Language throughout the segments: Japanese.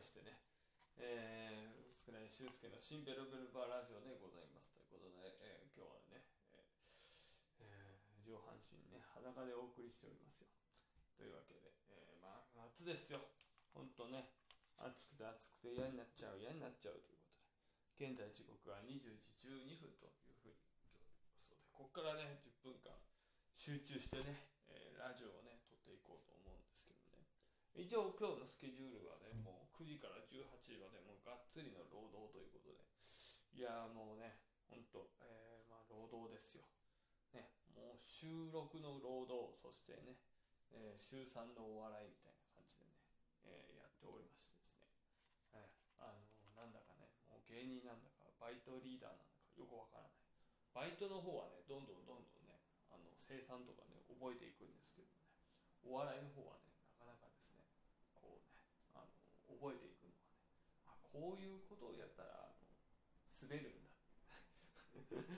ましてね、えー、少ない俊介の新ベルベルバーラジオでございますということで、えー、今日はね、えー、上半身ね、裸でお送りしておりますよ。というわけで、えー、まあ、夏ですよ。ほんとね、暑くて暑くて嫌になっちゃう、嫌になっちゃうということで、現在時刻は20時12分というふうにそうで、ここからね、10分間集中してね、えー、ラジオをね、撮っていこうと思うんですけどね。一応今日のスケジュールはね、もう9時から18時までもうがっつりの労働ということで、いやもうね、ほんと、えー、まあ労働ですよ。ね、もう収録の労働、そしてね、えー、週3のお笑いみたいな感じでね、えー、やっておりましてですね、えー、あのなんだかね、もう芸人なんだか、バイトリーダーなんだか、よくわからない。バイトの方はね、どんどんどんどんね、あの生産とかね、覚えていくんですけどね、お笑いの方は、ね、覚えていくのはねあこういうことをやったらあの滑るんだ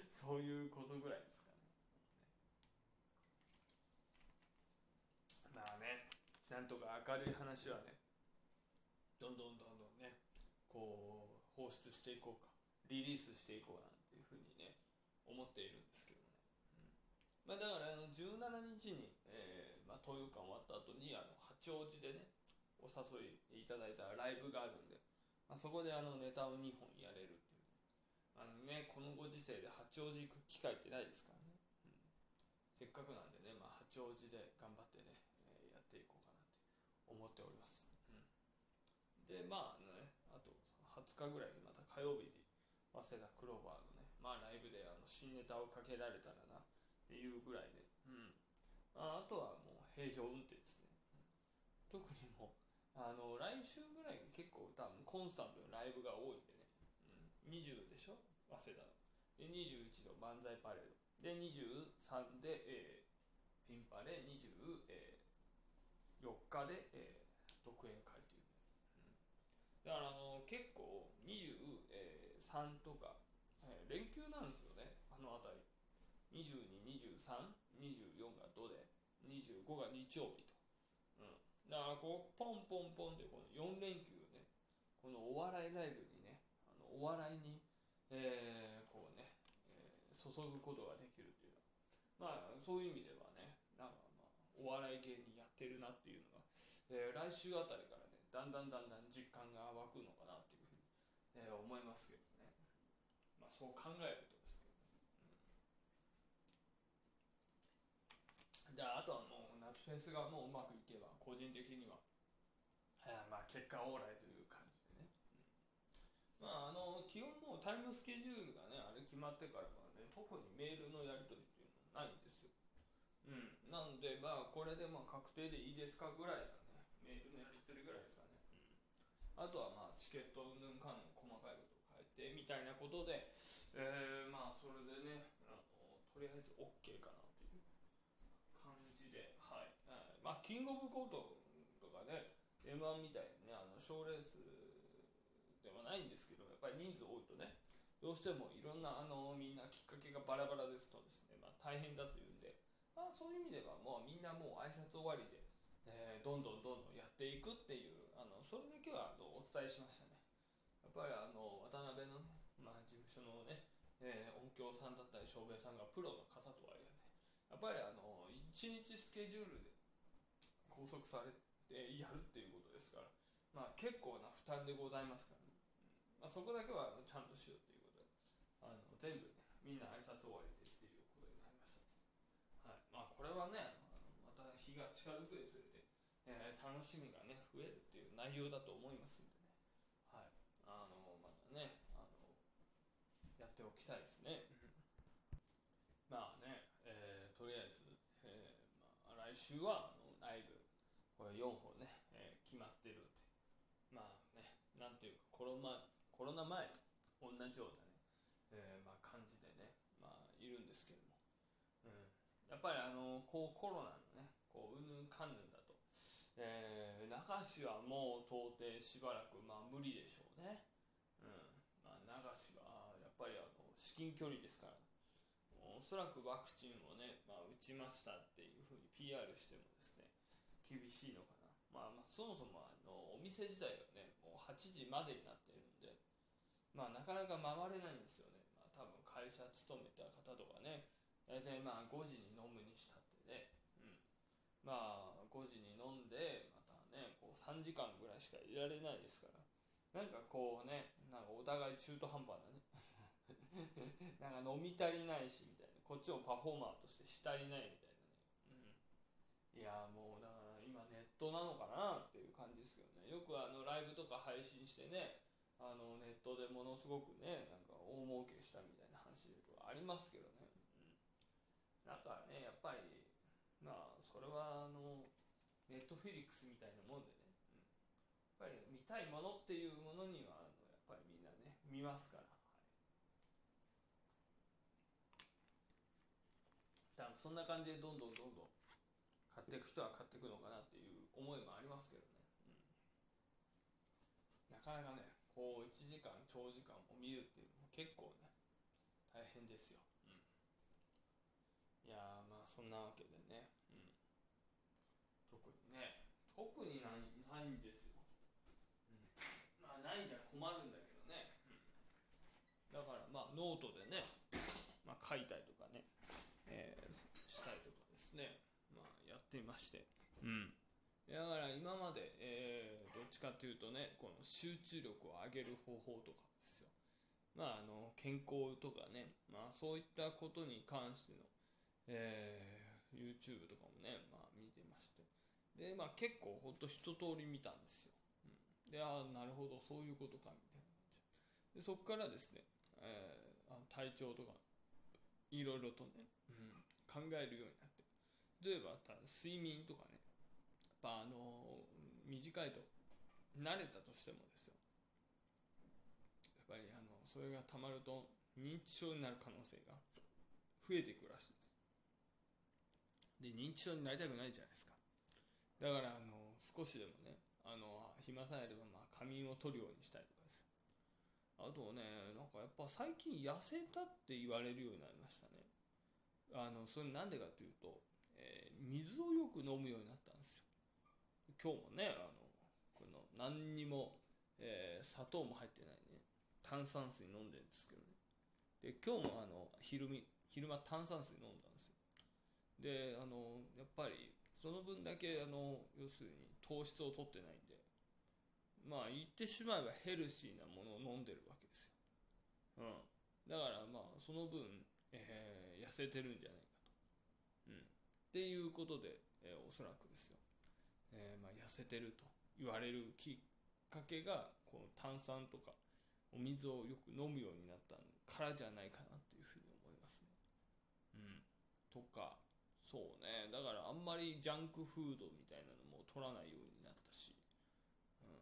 そういうことぐらいですかねまあねなんとか明るい話はねどんどんどんどんねこう放出していこうか。リリースしていこうなんていうふうにね思っているんですけどね、うんまあ、だからあの17日に、えーまあ、東洋館終わった後にあの八王子でねお誘いいただいたライブがあるんで、まあ、そこであのネタを2本やれるっていう。あのねこのご時世で八王子行く機会ってないですからね、うん、せっかくなんでね、まあ、八王子で頑張ってね、えー、やっていこうかなって思っております、うん、でまあねあと20日ぐらいにまた火曜日に早稲田クローバーのねまあライブであの新ネタをかけられたらなっていうぐらいで、うん。あ、あとはもう平常運転ですね、特にもうあの来週ぐらい結構多分コンスタントにライブが多いんでね、うん、20でしょ？早稲田の。で21の漫才パレード。で23で、えー、ピンパレ24、えー、日で、えー、独演会という、うん、だからあの結構23とか、えー、連休なんですよね。あの辺り。222324がどで25が日曜日。だからこうポンポンポンってこの4連休ねこのお笑いライブにねあのお笑いに、えー、こうね、えー、注ぐことができるというまあそういう意味ではねなんかまあお笑い芸人やってるなっていうのが、えー、来週あたりからねだんだんだんだん実感が湧くのかなっていうふうに、えー、思いますけどね。まあそう考えるとですけど、うん、であとはもう夏フェスがもううまくいけば個人的には、えー、まあ結果オーライという感じでね、うん、まああの基本もうタイムスケジュールがねあれ決まってからはね特にメールのやり取りっていうのはないんですよ。うん。なのでまあこれでまあ確定でいいですかぐらいだね。メールのやり取りぐらいですかね、うん、あとはまあチケットうんぬんかん細かいことを書いてみたいなことでえー、まあそれでねあのとりあえず OK かなっていう感じでまあ、キングオブコートとかね、M1 みたいにね、あの賞レースではないんですけど、やっぱり人数多いとね、どうしてもいろんなあのみんなきっかけがバラバラですとですね、まあ、大変だというんで、まあ、そういう意味ではもうみんなもう挨拶終わりで、えー、どんどんどんどんやっていくっていうあのそれだけはお伝えしましたね。やっぱりあの渡辺の、まあ、事務所のね、えー、音響さんだったり照明さんがプロの方とはいえねやっぱりあの1日スケジュールで拘束されてやるっていうことですから、まあ、結構な負担でございますからね、まあ、そこだけはちゃんとしようっていうことで。あの全部ねみんな挨拶終わりでっていうことになりました、はい。まあ、これはねまた日が近づくにつれて、えー、楽しみがね増えるっていう内容だと思いますんでね、はい、あのまたねあのやっておきたいですね。まあね、えー、とりあえず、えーまあ、来週はあの4本ね、えー、決まってるって。まあねなんていうかコロナコロナ前同じようなね、えー、まあ、感じでねまあいるんですけども、うん、やっぱりあのこうコロナのねこううんぬんかんぬんだと、えー、流しはもう到底しばらくまあ無理でしょうね、うん。まあ、流しはやっぱりあの至近距離ですからおそらくワクチンをね、まあ、打ちましたっていうふうに PR してもですね厳しいのかな。まあ、まあそもそもあのお店自体がねもう8時までになってるんでまあなかなか回れないんですよね、まあ、多分会社勤めた方とかね大体まあ5時に飲むにしたってね、うん、まあ5時に飲んでまたねこう3時間ぐらいしかいられないですから。なんかこうねなんかお互い中途半端なね なんか飲み足りないしみたいな。こっちもパフォーマーとしてし足りないみたいなね、うん、いやもうだトなのかなっていう感じですけどね。よくあのライブとか配信してねあのネットでものすごくねなんか大儲けしたみたいな話とかありますけどね、うん、だからねやっぱりまあそれはあのネットフィリックスみたいなもんでね、うん、やっぱり見たいものっていうものにはあのやっぱりみんなね見ますから。そんな感じでどんどんどんどん買っていく人は買っていくのかなっていう思いもありますけどね、うん、なかなかねこう1時間長時間を見るっていうのも結構ね大変ですよ、うん、いやまあそんなわけでね、うん、特にね特にないないんですよ、うん、まあないじゃ困るんだけどね、うん、だからまあノートでね、まあ、書いたりとかねしたりとかですね、っていまして、うん。だから今まで、えー、どっちかというとね、この集中力を上げる方法とかですよ。まあ、あの、健康とかね、まあ、そういったことに関しての、えー、YouTube とかもね、まあ、見てまして。で、まあ、結構、ほんと一通り見たんですよ。うん、で、ああ、なるほど、そういうことか、みたいなで、そこからですね、えー、体調とか、いろいろとね、考えるようになって例えば睡眠とかね。やっぱあの短いと慣れたとしてもですよ。やっぱりあのそれがたまると認知症になる可能性が増えていくらしい。ですで認知症になりたくないじゃないですか。だからあの少しでもねあの暇さえあればまあ仮眠を取るようにしたいとかですあとねなんかやっぱ最近痩せたって言われるようになりましたね。あのそれなんでかというと、水をよく飲むようになったんですよ。今日もねあのこの何にも、えー、砂糖も入ってないね。炭酸水飲んでるんですけどね。で今日もあの昼み昼間炭酸水飲んだんですよ。であのやっぱりその分だけあの要するに糖質を取ってないんでまあ言ってしまえばヘルシーなものを飲んでるわけですよ、うん、だからまあその分、えー痩せてるんじゃないか。っていうことで、えー、おそらくですよ、えー、まあ、痩せてると言われるきっかけがこの炭酸とかお水をよく飲むようになったからじゃないかなというふうに思いますね。うん、とかそうね。だからあんまりジャンクフードみたいなのも取らないようになったし、うん、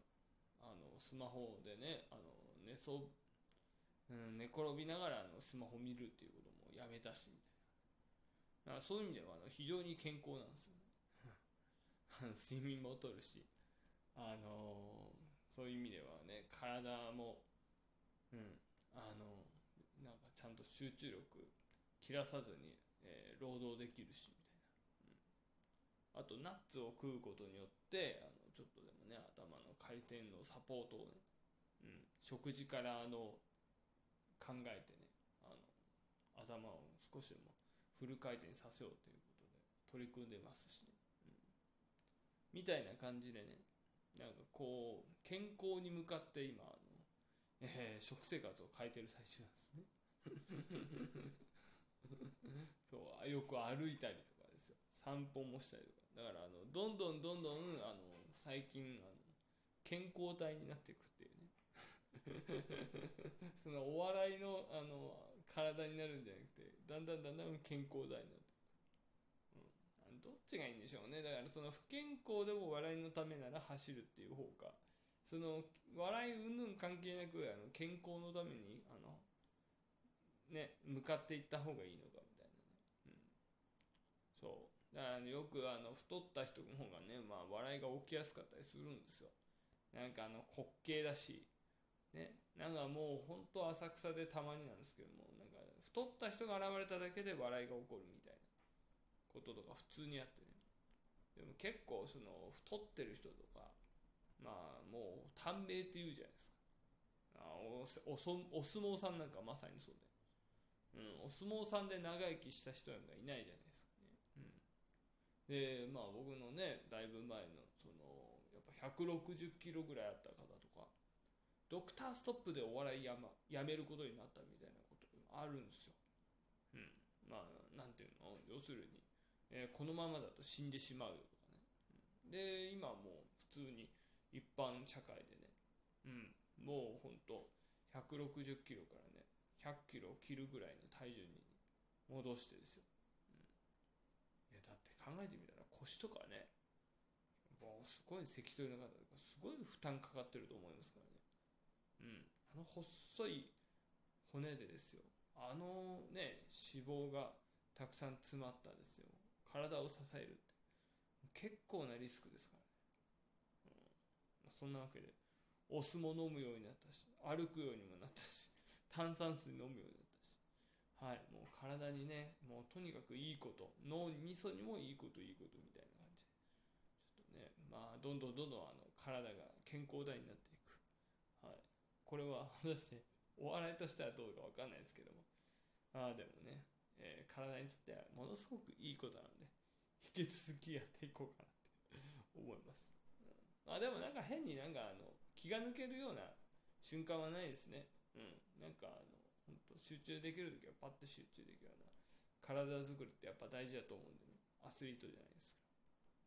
あのスマホでねあの寝そ、うん、寝転びながらのスマホ見るっていうこともやめたしみたいな。そういう意味ではあの非常に健康なんですよね。睡眠もとるしあの、そういう意味ではね体もうんあのなんかちゃんと集中力切らさずに、えー、労働できるしみたいな、うん、あとナッツを食うことによってあのちょっとでもね頭の回転のサポートをね、うん、食事からあの考えてねあの頭を少しでもフル回転させようということで取り組んでますしね、うん、みたいな感じでねなんかこう健康に向かって今の、えー、食生活を変えてる最中なんですね。そうよく歩いたりとかですよ。散歩もしたりとか。だからあのどんどんどんどんあの最近あの健康体になっていくっていうね。そのお笑いのあの体になるんじゃなくてだんだんだんだん健康体になっていく、うん、どっちがいいんでしょうね。だからその不健康でも笑いのためなら走るっていう方か。その笑い云々関係なくあの健康のためにあのね向かっていった方がいいのかみたいなね、うん、そう。だからよくあの太った人の方がね、まあ、笑いが起きやすかったりするんですよ。なんかあの滑稽だし。ね、なんかもう本当浅草でたまになんですけども。太った人が現れただけで笑いが起こるみたいなこととか普通にあってね。でも結構その太ってる人とかまあもう短命って言うじゃないですか。あおおそお相撲さんなんかまさにそうで、うん、お相撲さんで長生きした人なんかいないじゃないですかね、うん、でまあ僕のねだいぶ前のそのやっぱ160キロぐらいあった方とかドクターストップでお笑いや,、ま、やめることになったみたいな。あるんですよ、うん、まあなんていうの？要するに、えー、このままだと死んでしまうよとかね、で今もう普通に一般社会でね、うん、もうほんと160キロからね100キロを切るぐらいの体重に戻してですよ、うん、いやだって考えてみたら腰とかねもうすごい関取の方とかすごい負担かかってると思いますからね。うん。あの細い骨でですよ。あのね脂肪がたくさん詰まったですよ。体を支えるって。結構なリスクですからね、うん、そんなわけでお酢も飲むようになったし歩くようにもなったし 炭酸水飲むようになったし。はい。もう体にねもうとにかくいいこと脳みそにもいいこといいことみたいな感じ。ちょっとねまあどんどんどんどんあの体が健康体になっていく。はい。これは果たしてお笑いとしてはどうかわかんないですけども。ああでもね、えー、体にとってはものすごくいいことなんで引き続きやっていこうかなって思います、うん、あでもなんか変になんかあの気が抜けるような瞬間はないですね。うん。なんかあの、本当集中できるときはパッと集中できるような体づくりってやっぱ大事だと思うんでね。アスリートじゃないですか。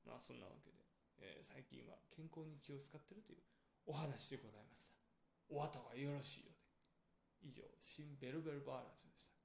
まあそんなわけで、えー、最近は健康に気を使ってるというお話でございました。お後がよろしいようで。以上、新ベルベルバーランスでした。